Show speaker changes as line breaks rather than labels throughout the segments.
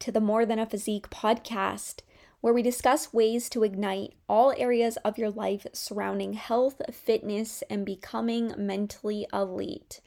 to the More Than a Physique podcast, where we discuss ways to ignite all areas of your life surrounding health, fitness, and becoming mentally elite.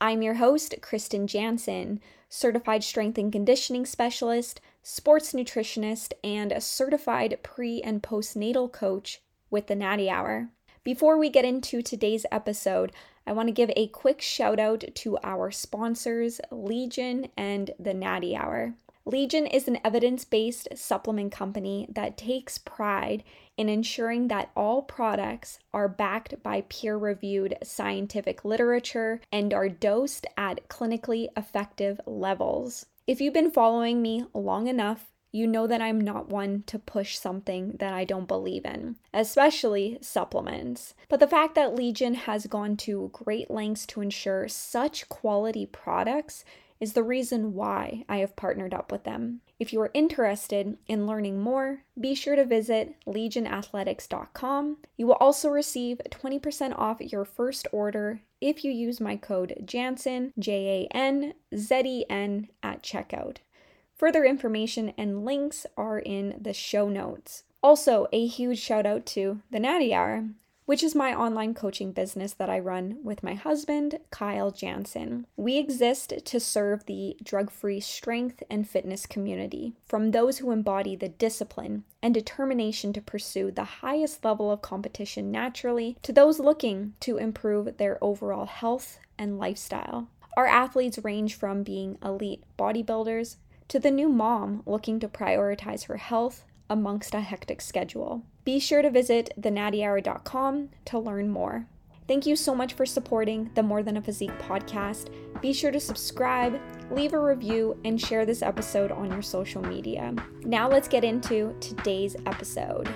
I'm your host, Krysten Janzen, certified strength and conditioning specialist, sports nutritionist, and a certified pre and postnatal coach with the Natty Hour. Before we get into today's episode, I want to give a quick shout out to our sponsors, Legion and the Natty Hour. Legion is an evidence based supplement company that takes pride in ensuring that all products are backed by peer reviewed scientific literature and are dosed at clinically effective levels. If you've been following me long enough, you know that I'm not one to push something that I don't believe in, especially supplements. But the fact that Legion has gone to great lengths to ensure such quality products is the reason why I have partnered up with them. If you are interested in learning more, be sure to visit legionathletics.com. You will also receive 20% off your first order if you use my code JANZEN, J A N Z E N, at checkout. Further information and links are in the show notes. Also, a huge shout out to the Natty Hour, which is my online coaching business that I run with my husband, Kyle Janzen. We exist to serve the drug free strength and fitness community, from those who embody the discipline and determination to pursue the highest level of competition naturally, to those looking to improve their overall health and lifestyle. Our athletes range from being elite bodybuilders to the new mom looking to prioritize her health amongst a hectic schedule. Be sure to visit thenattyhour.com to learn more. Thank you so much for supporting the More Than a Physique podcast. Be sure to subscribe, leave a review, and share this episode on your social media. Now let's get into today's episode.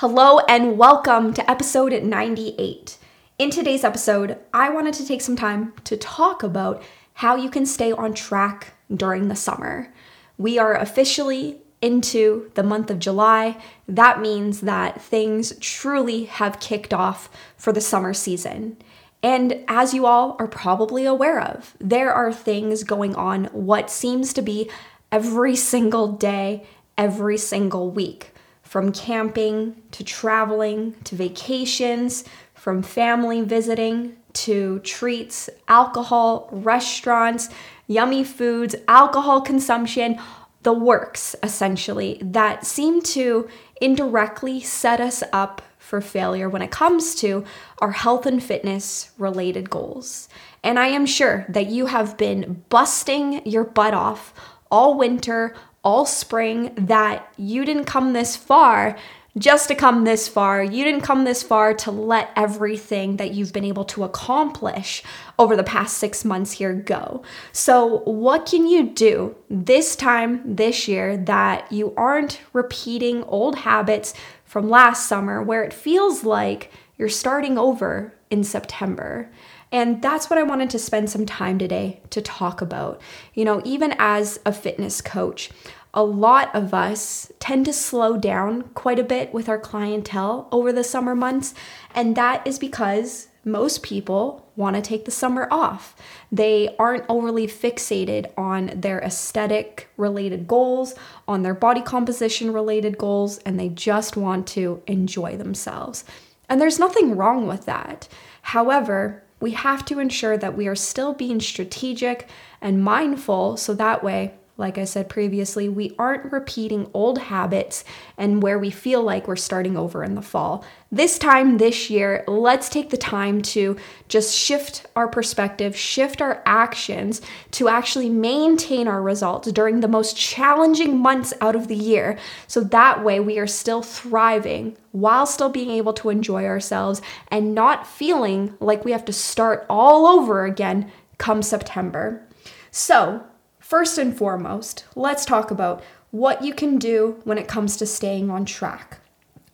Hello, and welcome to episode 98. In today's episode, I wanted to take some time to talk about how you can stay on track during the summer. We are officially into the month of July. That means that things truly have kicked off for the summer season. And as you all are probably aware of, there are things going on what seems to be every single day, every single week. From camping to traveling to vacations, from family visiting to treats, alcohol, restaurants, yummy foods, alcohol consumption, the works essentially that seem to indirectly set us up for failure when it comes to our health and fitness related goals. And I am sure that you have been busting your butt off all winter, all spring, that you didn't come this far just to come this far. You didn't come this far to let everything that you've been able to accomplish over the past six months here go. So, what can you do this time, this year, that you aren't repeating old habits from last summer where it feels like you're starting over in September? And that's what I wanted to spend some time today to talk about. You know, even as a fitness coach, a lot of us tend to slow down quite a bit with our clientele over the summer months, and that is because most people want to take the summer off. They aren't overly fixated on their aesthetic related goals, on their body composition related goals, and they just want to enjoy themselves. And there's nothing wrong with that. However, we have to ensure that we are still being strategic and mindful so that way like I said previously, we aren't repeating old habits and where we feel like we're starting over in the fall. This time this year, let's take the time to just shift our perspective, shift our actions to actually maintain our results during the most challenging months out of the year. So that way we are still thriving while still being able to enjoy ourselves and not feeling like we have to start all over again come September. So, first and foremost, let's talk about what you can do when it comes to staying on track.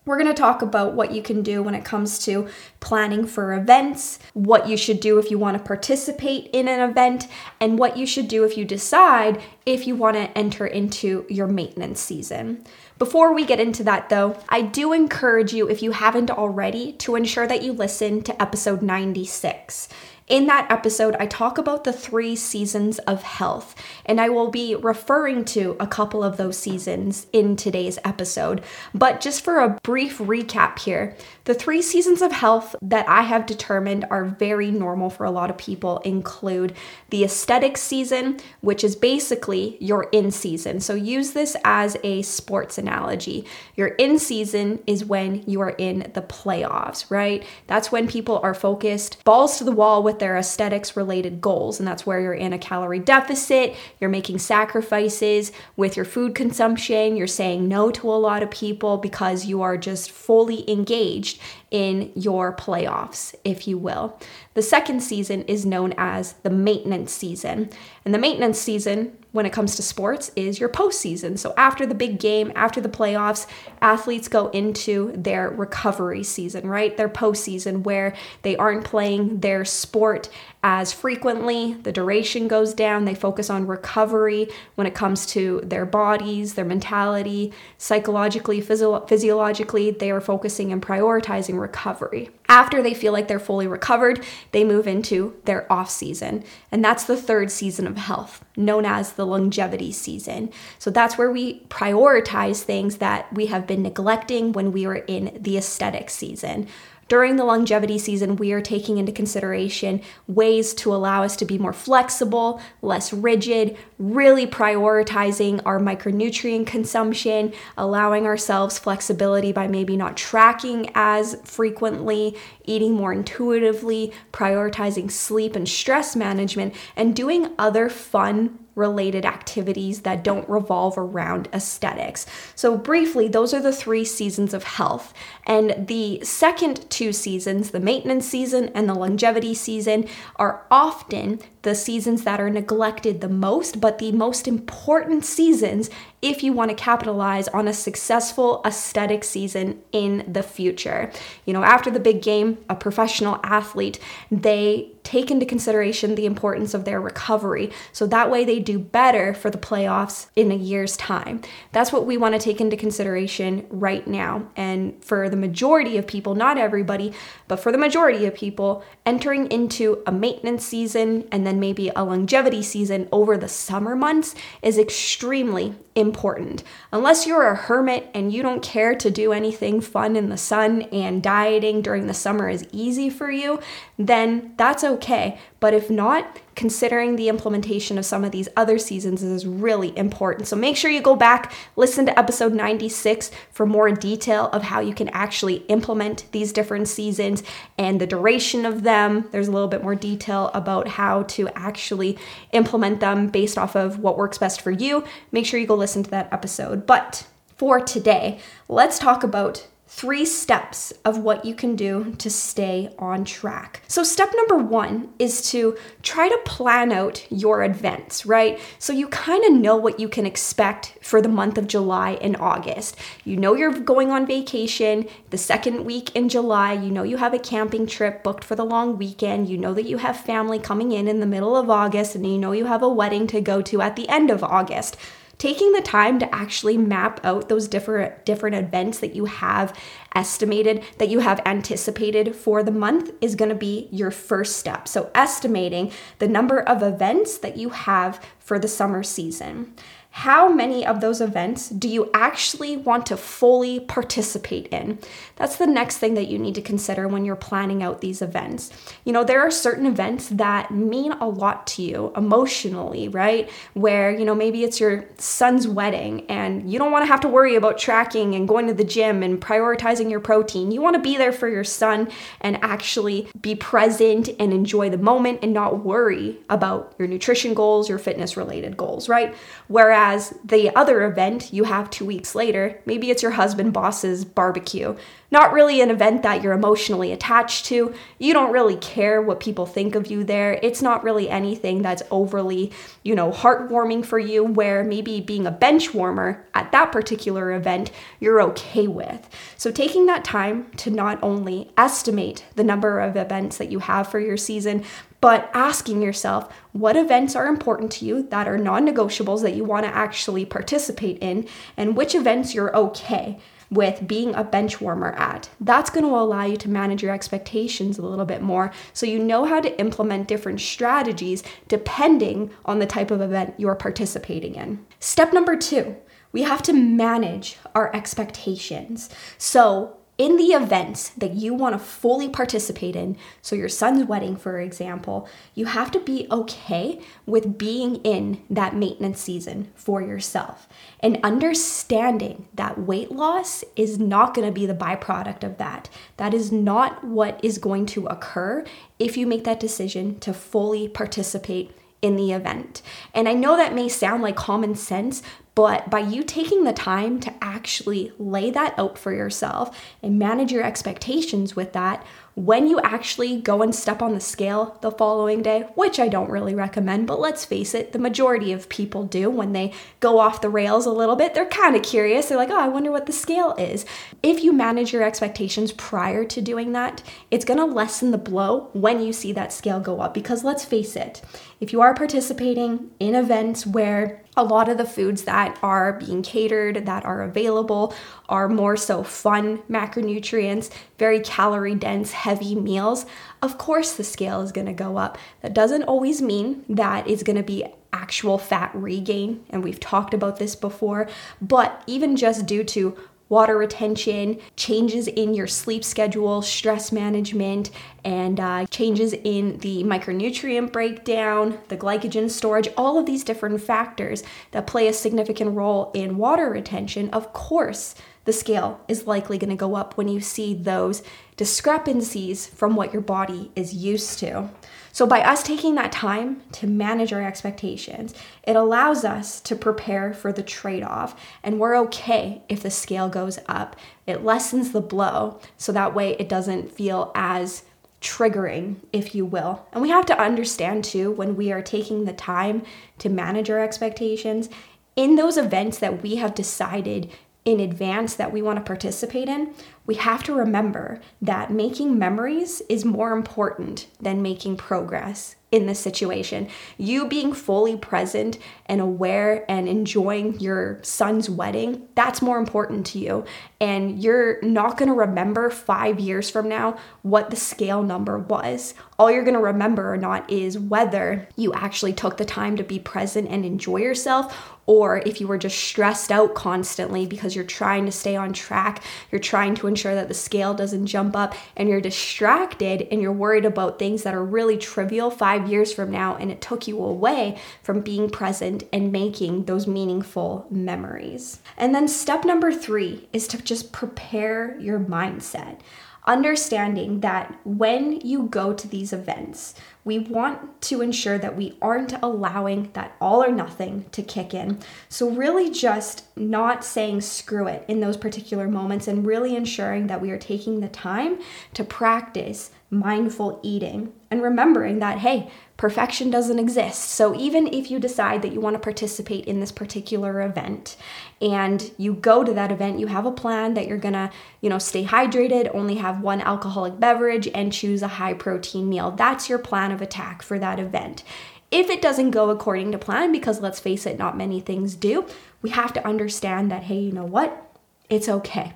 We're going to talk about what you can do when it comes to planning for events, what you should do if you want to participate in an event, and what you should do if you decide if you want to enter into your maintenance season. Before we get into that though, I do encourage you, if you haven't already, to ensure that you listen to episode 96. In that episode, I talk about the three seasons of health, and I will be referring to a couple of those seasons in today's episode. But just for a brief recap here, the three seasons of health that I have determined are very normal for a lot of people include the aesthetic season, which is basically your in season. So use this as a sports analogy. Your in season is when you are in the playoffs, right? That's when people are focused balls to the wall with their aesthetics related goals. And that's where you're in a calorie deficit, you're making sacrifices with your food consumption, you're saying no to a lot of people because you are just fully engaged in your playoffs, if you will. The second season is known as the maintenance season. And the maintenance season, when it comes to sports, is your postseason. So after the big game, after the playoffs, athletes go into their recovery season, right? Their postseason where they aren't playing their sport as frequently. The duration goes down. They focus on recovery when it comes to their bodies, their mentality, psychologically, physio- physiologically. They are focusing and prioritizing recovery. After they feel like they're fully recovered, they move into their off season. And that's the third season of health, known as the longevity season. So that's where we prioritize things that we have been neglecting when we were in the aesthetic season. During the longevity season, we are taking into consideration ways to allow us to be more flexible, less rigid, really prioritizing our micronutrient consumption, allowing ourselves flexibility by maybe not tracking as frequently, eating more intuitively, prioritizing sleep and stress management, and doing other fun related activities that don't revolve around aesthetics. So, briefly, those are the three seasons of health. And the second two seasons, the maintenance season and the longevity season, are often the seasons that are neglected the most, but the most important seasons if you want to capitalize on a successful aesthetic season in the future. You know, after the big game, a professional athlete, they take into consideration the importance of their recovery. So that way they do better for the playoffs in a year's time. That's what we want to take into consideration right now. And for the majority of people, not everybody, but for the majority of people, entering into a maintenance season and then maybe a longevity season over the summer months is extremely important. Unless you're a hermit and you don't care to do anything fun in the sun and dieting during the summer is easy for you, then that's okay. But if not, considering the implementation of some of these other seasons is really important. So make sure you go back, listen to episode 96 for more detail of how you can actually implement these different seasons and the duration of them. There's a little bit more detail about how to actually implement them based off of what works best for you. Make sure you go listen to that episode. But for today, let's talk about three steps of what you can do to stay on track. So, step number one is to try to plan out your events, right? So, you kind of know what you can expect for the month of July and August. You know you're going on vacation the second week in July, you know you have a camping trip booked for the long weekend, you know that you have family coming in in the middle of August, and you know you have a wedding to go to at the end of August taking the time to actually map out those different different events that you have estimated that you have anticipated for the month is going to be your first step. So estimating the number of events that you have for the summer season how many of those events do you actually want to fully participate in? That's the next thing that you need to consider when you're planning out these events. You know, there are certain events that mean a lot to you emotionally, right? Where, you know, maybe it's your son's wedding and you don't want to have to worry about tracking and going to the gym and prioritizing your protein. You want to be there for your son and actually be present and enjoy the moment and not worry about your nutrition goals, your fitness related goals, right? Whereas Whereas the other event you have two weeks later, maybe it's your husband boss's barbecue. not really an event that you're emotionally attached to. You don't really care what people think of you there. It's not really anything that's overly, you know, heartwarming for you, where maybe being a bench warmer at that particular event, you're okay with. So, taking that time to not only estimate the number of events that you have for your season, but asking yourself what events are important to you that are non negotiables that you want to actually participate in, and which events you're okay with being a bench warmer at. That's going to allow you to manage your expectations a little bit more so you know how to implement different strategies depending on the type of event you're participating in. Step number two, we have to manage our expectations. So, in the events that you want to fully participate in, so your son's wedding, for example, you have to be okay with being in that maintenance season for yourself and understanding that weight loss is not going to be the byproduct of that. That is not what is going to occur if you make that decision to fully participate in the event. And I know that may sound like common sense, but by you taking the time to actually lay that out for yourself and manage your expectations with that, when you actually go and step on the scale the following day, which I don't really recommend, but let's face it, the majority of people do when they go off the rails a little bit. They're kind of curious. They're like, oh, I wonder what the scale is. If you manage your expectations prior to doing that, it's going to lessen the blow when you see that scale go up. Because let's face it, if you are participating in events where a lot of the foods that are being catered, that are available, are more so fun macronutrients, very calorie dense, heavy meals. Of course, the scale is gonna go up. That doesn't always mean that it's gonna be actual fat regain, and we've talked about this before, but even just due to water retention, changes in your sleep schedule, stress management, and uh, changes in the micronutrient breakdown, the glycogen storage, all of these different factors that play a significant role in water retention, of course, the scale is likely going to go up when you see those discrepancies from what your body is used to. So, by us taking that time to manage our expectations, it allows us to prepare for the trade off. And we're okay if the scale goes up. It lessens the blow so that way it doesn't feel as triggering, if you will. And we have to understand too when we are taking the time to manage our expectations in those events that we have decided in advance that we want to participate in, we have to remember that making memories is more important than making progress in this situation. You being fully present and aware and enjoying your son's wedding, that's more important to you. And you're not going to remember five years from now what the scale number was. All you're going to remember or not is whether you actually took the time to be present and enjoy yourself or if you were just stressed out constantly because you're trying to stay on track, you're trying to ensure that the scale doesn't jump up, and you're distracted and you're worried about things that are really trivial five years from now, and it took you away from being present and making those meaningful memories. And then step number three is to just prepare your mindset understanding that when you go to these events, we want to ensure that we aren't allowing that all or nothing to kick in. So, really, just not saying screw it in those particular moments and really ensuring that we are taking the time to practice mindful eating and remembering that, hey, perfection doesn't exist. So even if you decide that you want to participate in this particular event and you go to that event, you have a plan that you're going to, you know, stay hydrated, only have one alcoholic beverage and choose a high protein meal. That's your plan of attack for that event. If it doesn't go according to plan because let's face it, not many things do, we have to understand that hey, you know what? It's okay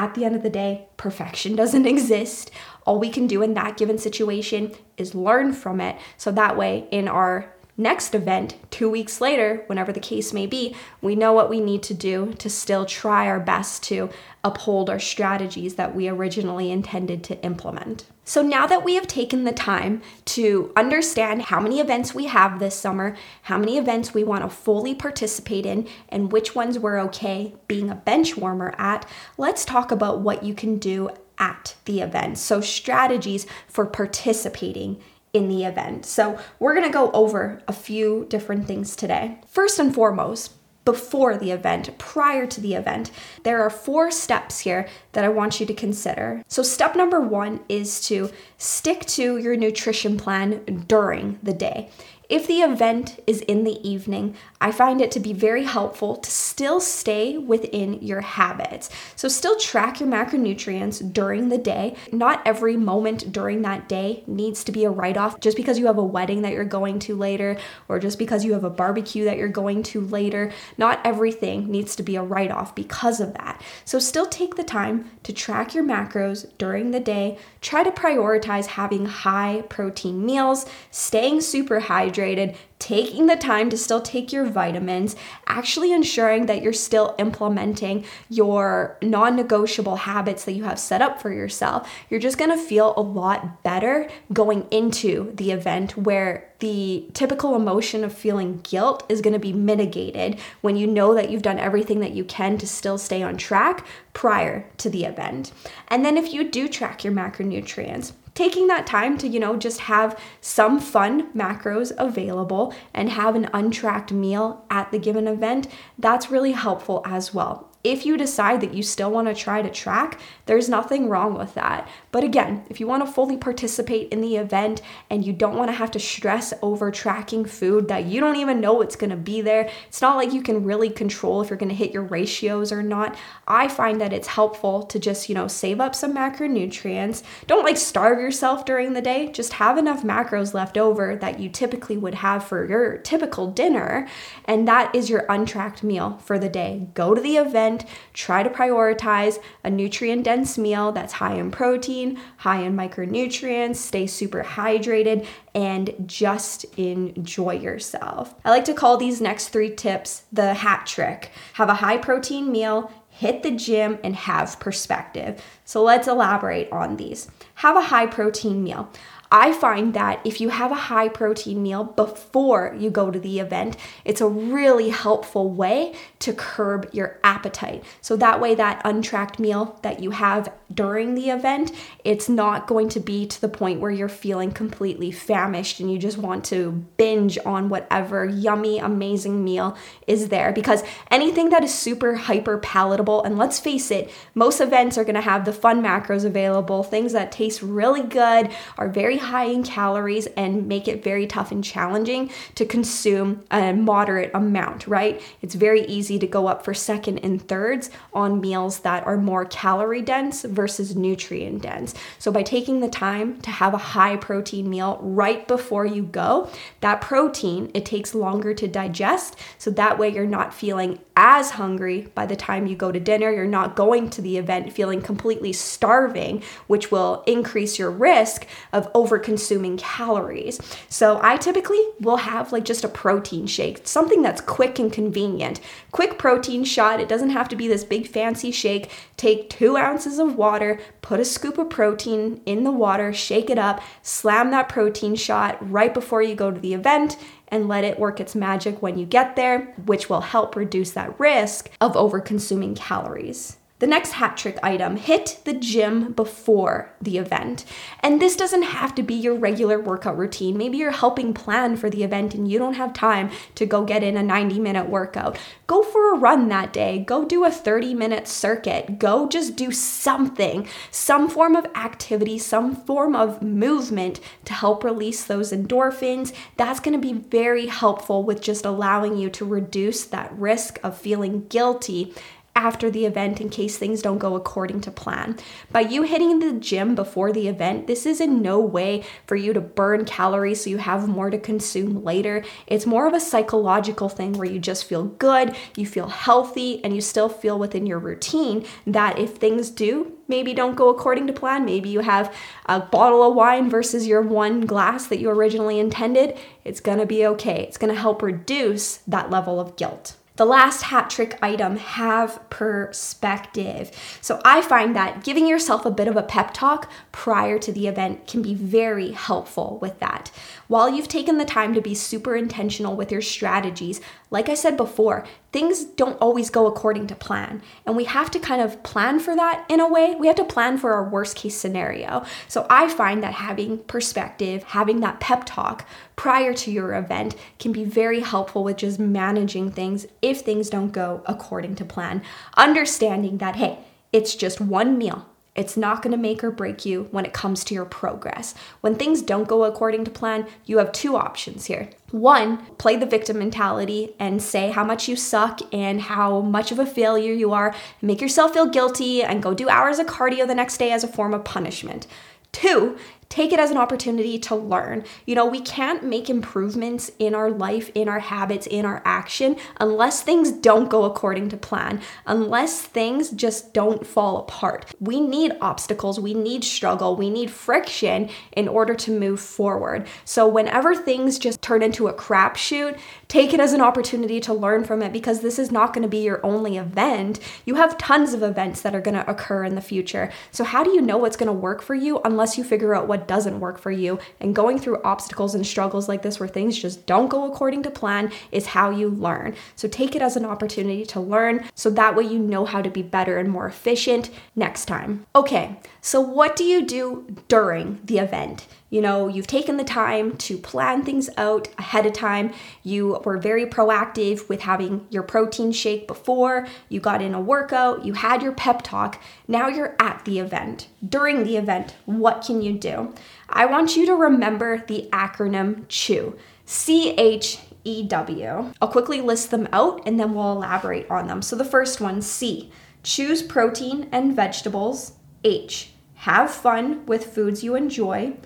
at the end of the day, perfection doesn't exist. All we can do in that given situation is learn from it. So that way, in our next event, two weeks later, whenever the case may be, we know what we need to do to still try our best to uphold our strategies that we originally intended to implement. So now that we have taken the time to understand how many events we have this summer, how many events we want to fully participate in, and which ones we're okay being a bench warmer at, let's talk about what you can do at the event. So, strategies for participating in the event. So, we're gonna go over a few different things today. First and foremost, before the event, prior to the event. There are four steps here that I want you to consider. So, step number one is to stick to your nutrition plan during the day. If the event is in the evening, I find it to be very helpful to still stay within your habits. So, still track your macronutrients during the day. Not every moment during that day needs to be a write off just because you have a wedding that you're going to later or just because you have a barbecue that you're going to later. Not everything needs to be a write off because of that. So, still take the time to track your macros during the day. Try to prioritize having high protein meals, staying super hydrated hydrated, taking the time to still take your vitamins, actually ensuring that you're still implementing your non negotiable habits that you have set up for yourself, you're just gonna feel a lot better going into the event where the typical emotion of feeling guilt is going to be mitigated when you know that you've done everything that you can to still stay on track prior to the event. And then if you do track your macronutrients, taking that time to, you know, just have some fun macros available and have an untracked meal at the given event, that's really helpful as well. If you decide that you still want to try to track, there's nothing wrong with that. But again, if you want to fully participate in the event and you don't want to have to stress over tracking food that you don't even know what's going to be there, it's not like you can really control if you're going to hit your ratios or not. I find that it's helpful to just, you know, save up some macronutrients. Don't like starve yourself during the day, just have enough macros left over that you typically would have for your typical dinner, and that is your untracked meal for the day. Go to the event try to prioritize a nutrient dense meal that's high in protein, high in micronutrients, stay super hydrated, and just enjoy yourself. I like to call these next three tips the hat trick. Have a high protein meal, hit the gym, and have perspective. So let's elaborate on these. Have a high protein meal. I find that if you have a high protein meal before you go to the event, it's a really helpful way to curb your appetite. So that way, that untracked meal that you have during the event, it's not going to be to the point where you're feeling completely famished and you just want to binge on whatever yummy, amazing meal is there. Because anything that is super hyper palatable, and let's face it, most events are gonna have the fun macros available, things that taste really good, are very high in calories and make it very tough and challenging to consume a moderate amount, right? It's very easy to go up for second and thirds on meals that are more calorie dense versus nutrient dense. So by taking the time to have a high protein meal right before you go, that protein, it takes longer to digest. So that way you're not feeling as hungry by the time you go to dinner. You're not going to the event feeling completely starving, which will increase your risk of over consuming calories. So I typically will have like just a protein shake, something that's quick and convenient. Quick protein shot. It doesn't have to be this big fancy shake. Take two ounces of water, put a scoop of protein in the water, shake it up, slam that protein shot right before you go to the event and let it work its magic when you get there, which will help reduce that risk of over consuming calories. The next hat trick item hit the gym before the event. And this doesn't have to be your regular workout routine. Maybe you're helping plan for the event and you don't have time to go get in a 90 minute workout. Go for a run that day. Go do a 30 minute circuit. Go just do something, some form of activity, some form of movement to help release those endorphins. That's going to be very helpful with just allowing you to reduce that risk of feeling guilty after the event in case things don't go according to plan. By you hitting the gym before the event, this is in no way for you to burn calories so you have more to consume later. It's more of a psychological thing where you just feel good, you feel healthy, and you still feel within your routine that if things do maybe don't go according to plan, maybe you have a bottle of wine versus your one glass that you originally intended, it's gonna be okay. It's gonna help reduce that level of guilt. The last hat trick item have perspective. So I find that giving yourself a bit of a pep talk prior to the event can be very helpful with that. While you've taken the time to be super intentional with your strategies, like I said before, things don't always go according to plan. And we have to kind of plan for that in a way. We have to plan for our worst case scenario. So I find that having perspective, having that pep talk prior to your event can be very helpful with just managing things if things don't go according to plan. Understanding that, hey, it's just one meal. It's not going to make or break you when it comes to your progress. When things don't go according to plan, you have two options here. One, play the victim mentality and say how much you suck and how much of a failure you are, make yourself feel guilty and go do hours of cardio the next day as a form of punishment. Two, take it as an opportunity to learn. You know, we can't make improvements in our life, in our habits, in our action unless things don't go according to plan, unless things just don't fall apart. We need obstacles, we need struggle, we need friction in order to move forward. So, whenever things just turn into a crapshoot, take it as an opportunity to learn from it because this is not going to be your only event. You have tons of events that are going to occur in the future. So, how do you know what's going to work for you unless you figure out what doesn't work for you. And going through obstacles and struggles like this, where things just don't go according to plan, is how you learn. So take it as an opportunity to learn so that way you know how to be better and more efficient next time. Okay, so what do you do during the event? You know, you've taken the time to plan things out ahead of time. You were very proactive with having your protein shake before, you got in a workout, you had your pep talk. Now you're at the event. During the event, what can you do? I want you to remember the acronym CHEW. C H E W. I'll quickly list them out and then we'll elaborate on them. So the first one, C, choose protein and vegetables. H, have fun with foods you enjoy.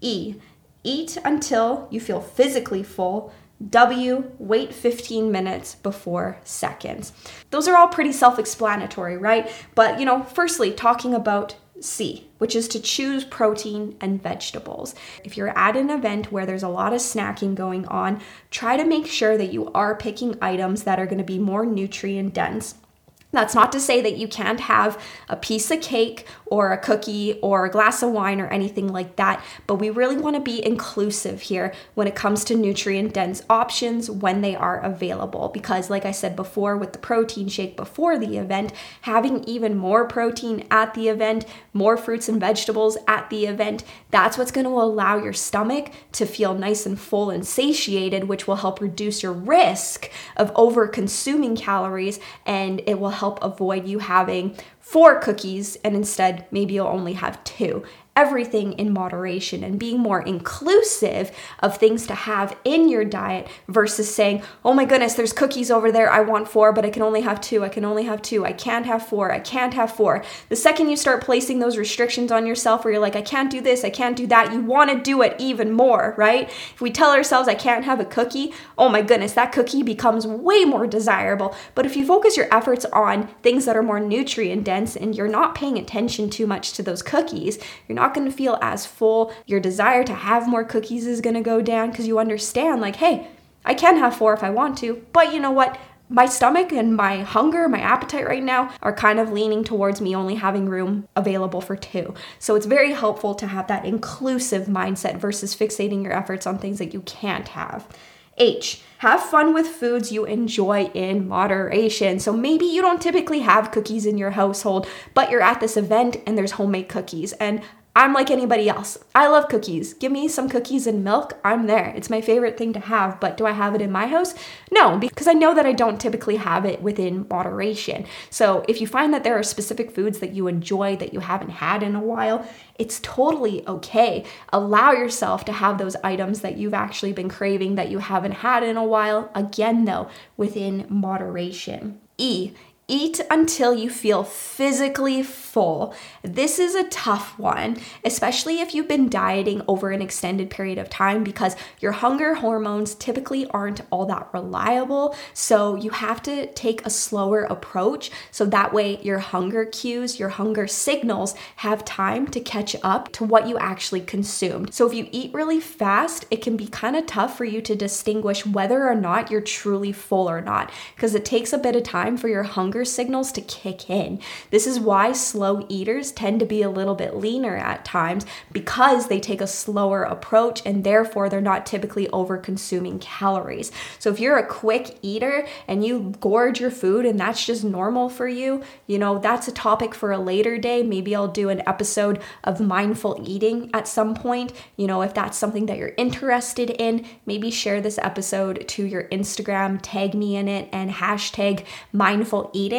E, eat until you feel physically full. W, wait 15 minutes before seconds. Those are all pretty self explanatory, right? But, you know, firstly, talking about C, which is to choose protein and vegetables. If you're at an event where there's a lot of snacking going on, try to make sure that you are picking items that are going to be more nutrient dense that's not to say that you can't have a piece of cake or a cookie or a glass of wine or anything like that, but we really want to be inclusive here when it comes to nutrient dense options when they are available. Because, like I said before, with the protein shake before the event, having even more protein at the event, more fruits and vegetables at the event, that's what's going to allow your stomach to feel nice and full and satiated, which will help reduce your risk of over consuming calories and it will help avoid you having four cookies and instead maybe you'll only have two everything in moderation and being more inclusive of things to have in your diet versus saying, oh my goodness, there's cookies over there. I want four, but I can only have two. I can only have two. I can't have four. I can't have four. The second you start placing those restrictions on yourself where you're like, I can't do this, I can't do that, you want to do it even more, right? If we tell ourselves, I can't have a cookie, oh my goodness, that cookie becomes way more desirable. But if you focus your efforts on things that are more nutrient dense and you're not paying attention too much to those cookies, you're not going to feel as full. Your desire to have more cookies is going to go down because you understand, like, hey, I can have four if I want to, but you know what? My stomach and my hunger, my appetite right now are kind of leaning towards me only having room available for two. So it's very helpful to have that inclusive mindset versus fixating your efforts on things that you can't have. H, have fun with foods you enjoy in moderation. So maybe you don't typically have cookies in your household, but you're at this event and there's homemade cookies. And I'm like anybody else. I love cookies. Give me some cookies and milk. I'm there. It's my favorite thing to have, but do I have it in my house? No, because I know that I don't typically have it within moderation. So if you find that there are specific foods that you enjoy that you haven't had in a while, it's totally okay. Allow yourself to have those items that you've actually been craving that you haven't had in a while. Again, though, within moderation. E, Eat until you feel physically full. This is a tough one, especially if you've been dieting over an extended period of time because your hunger hormones typically aren't all that reliable. So you have to take a slower approach so that way your hunger cues, your hunger signals have time to catch up to what you actually consumed. So if you eat really fast, it can be kind of tough for you to distinguish whether or not you're truly full or not because it takes a bit of time for your hunger hunger signals to kick in. This is why slow eaters tend to be a little bit leaner at times because they take a slower approach and therefore they're not typically over consuming calories. So if you're a quick eater and you gorge your food and that's just normal for you, you know, that's a topic for a later day. Maybe I'll do an episode of mindful eating at some point. You know, if that's something that you're interested in, maybe share this episode to your Instagram, tag me in it, and hashtag mindful eating.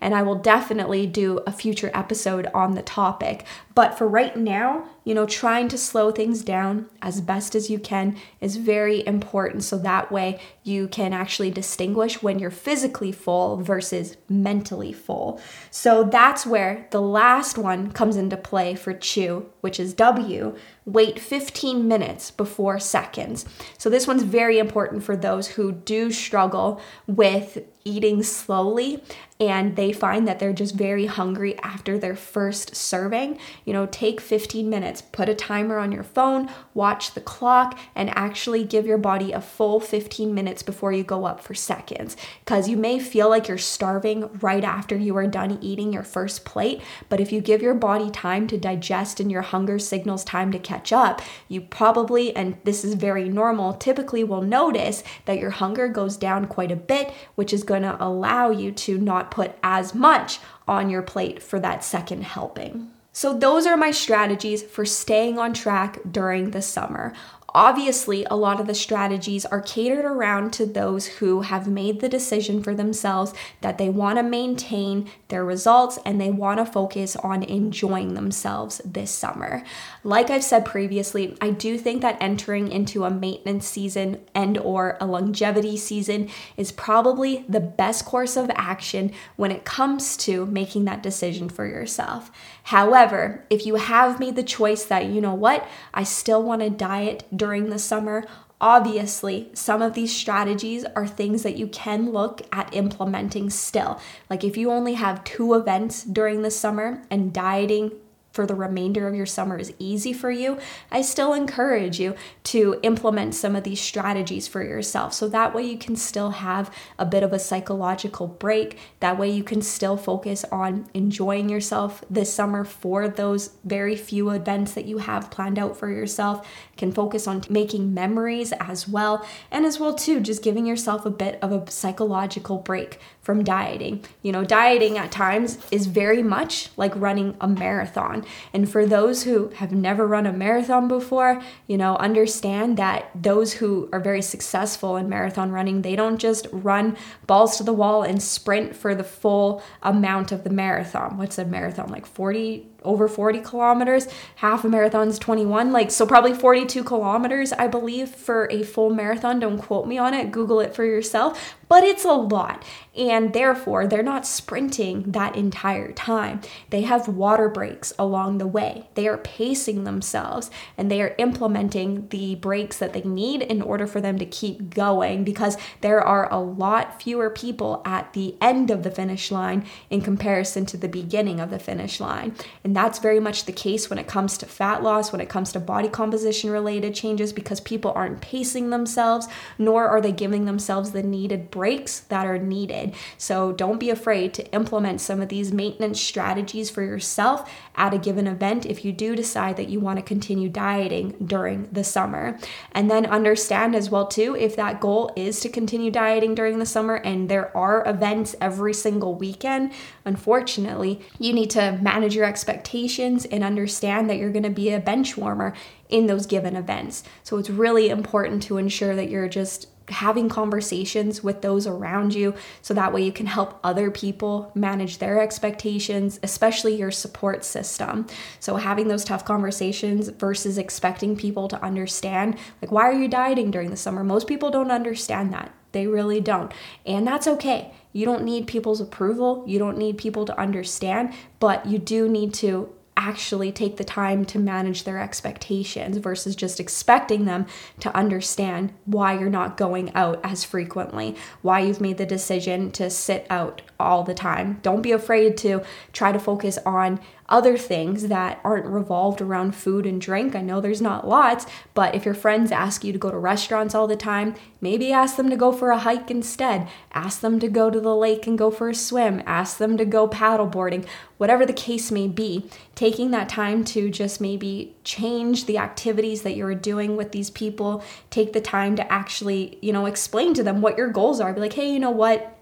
And I will definitely do a future episode on the topic. But for right now, you know, trying to slow things down as best as you can is very important. So that way you can actually distinguish when you're physically full versus mentally full. So that's where the last one comes into play for chew, which is W. Wait 15 minutes before seconds. So this one's very important for those who do struggle with eating slowly and they find that they're just very hungry after their first serving, you know, take 15 minutes, put a timer on your phone, watch the clock, and actually give your body a full 15 minutes before you go up for seconds. Because you may feel like you're starving right after you are done eating your first plate, but if you give your body time to digest and your hunger signals time to catch up, you probably, and this is very normal, typically will notice that your hunger goes down quite a bit, which is going to allow you to not put as much on your plate for that second helping. So, those are my strategies for staying on track during the summer. Obviously, a lot of the strategies are catered around to those who have made the decision for themselves that they want to maintain their results and they want to focus on enjoying themselves this summer. Like I've said previously, I do think that entering into a maintenance season and or a longevity season is probably the best course of action when it comes to making that decision for yourself. However, if you have made the choice that, you know what, I still want to diet during the summer, Obviously, some of these strategies are things that you can look at implementing still. Like if you only have two events during the summer and dieting for the remainder of your summer is easy for you, I still encourage you to implement some of these strategies for yourself. So that way you can still have a bit of a psychological break. That way you can still focus on enjoying yourself this summer for those very few events that you have planned out for yourself. Can focus on making memories as well. And as well too, just giving yourself a bit of a psychological break from dieting. You know, dieting at times is very much like running a marathon. And for those who have never run a marathon before, you know, understand that those who are very successful in marathon running, they don't just run balls to the wall and sprint for the full amount of the marathon. What's a marathon? Like 40 over 40 kilometers. Half a marathon's 21, like so probably 42 kilometers, I believe, for a full marathon. Don't quote me on it, Google it for yourself, but it's a lot. And therefore, they're not sprinting that entire time. They have water breaks along the way. They are pacing themselves and they are implementing the breaks that they need in order for them to keep going because there are a lot fewer people at the end of the finish line in comparison to the beginning of the finish line. And and that's very much the case when it comes to fat loss, when it comes to body composition related changes, because people aren't pacing themselves, nor are they giving themselves the needed breaks that are needed. So don't be afraid to implement some of these maintenance strategies for yourself at a given event if you do decide that you want to continue dieting during the summer. And then understand as well too if that goal is to continue dieting during the summer and there are events every single weekend, unfortunately, you need to manage your expectations expectations and understand that you're going to be a bench warmer in those given events. So it's really important to ensure that you're just having conversations with those around you so that way you can help other people manage their expectations, especially your support system. So, having those tough conversations versus expecting people to understand, like, why are you dieting during the summer? Most people don't understand that. They really don't. And that's okay. You don't need people's approval. You don't need people to understand, but you do need to actually take the time to manage their expectations versus just expecting them to understand why you're not going out as frequently, why you've made the decision to sit out all the time. Don't be afraid to try to focus on other things that aren't revolved around food and drink. I know there's not lots, but if your friends ask you to go to restaurants all the time, maybe ask them to go for a hike instead. Ask them to go to the lake and go for a swim. Ask them to go paddleboarding. Whatever the case may be, taking that time to just maybe change the activities that you're doing with these people, take the time to actually, you know, explain to them what your goals are. Be like, hey, you know what?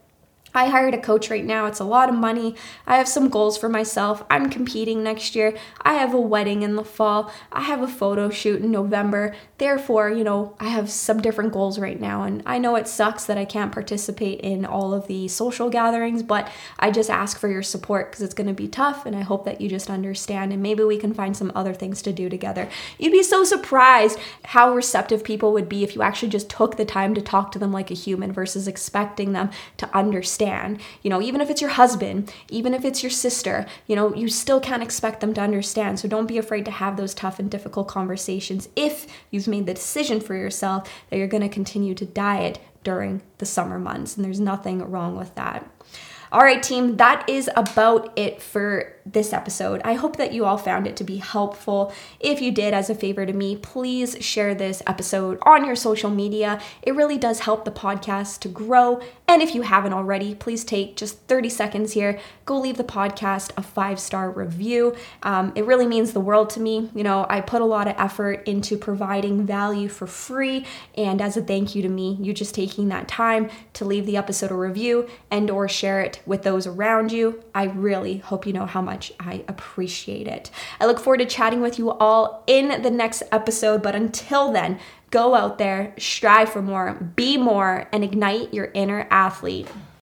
I hired a coach right now. It's a lot of money. I have some goals for myself. I'm competing next year. I have a wedding in the fall. I have a photo shoot in November. Therefore, you know, I have some different goals right now. And I know it sucks that I can't participate in all of the social gatherings, but I just ask for your support because it's going to be tough. And I hope that you just understand. And maybe we can find some other things to do together. You'd be so surprised how receptive people would be if you actually just took the time to talk to them like a human versus expecting them to understand understand. You know, even if it's your husband, even if it's your sister, you know, you still can't expect them to understand. So don't be afraid to have those tough and difficult conversations if you've made the decision for yourself that you're going to continue to diet during the summer months. And there's nothing wrong with that. All right, team, that is about it for this episode. I hope that you all found it to be helpful. If you did, as a favor to me, please share this episode on your social media. It really does help the podcast to grow. And if you haven't already, please take just 30 seconds here, go leave the podcast a five star review. Um, it really means the world to me. You know, I put a lot of effort into providing value for free. And as a thank you to me, you just taking that time to leave the episode a review and or share it with those around you. I really hope you know how much I appreciate it. I look forward to chatting with you all in the next episode, but until then, go out there, strive for more, be more, and ignite your inner athlete.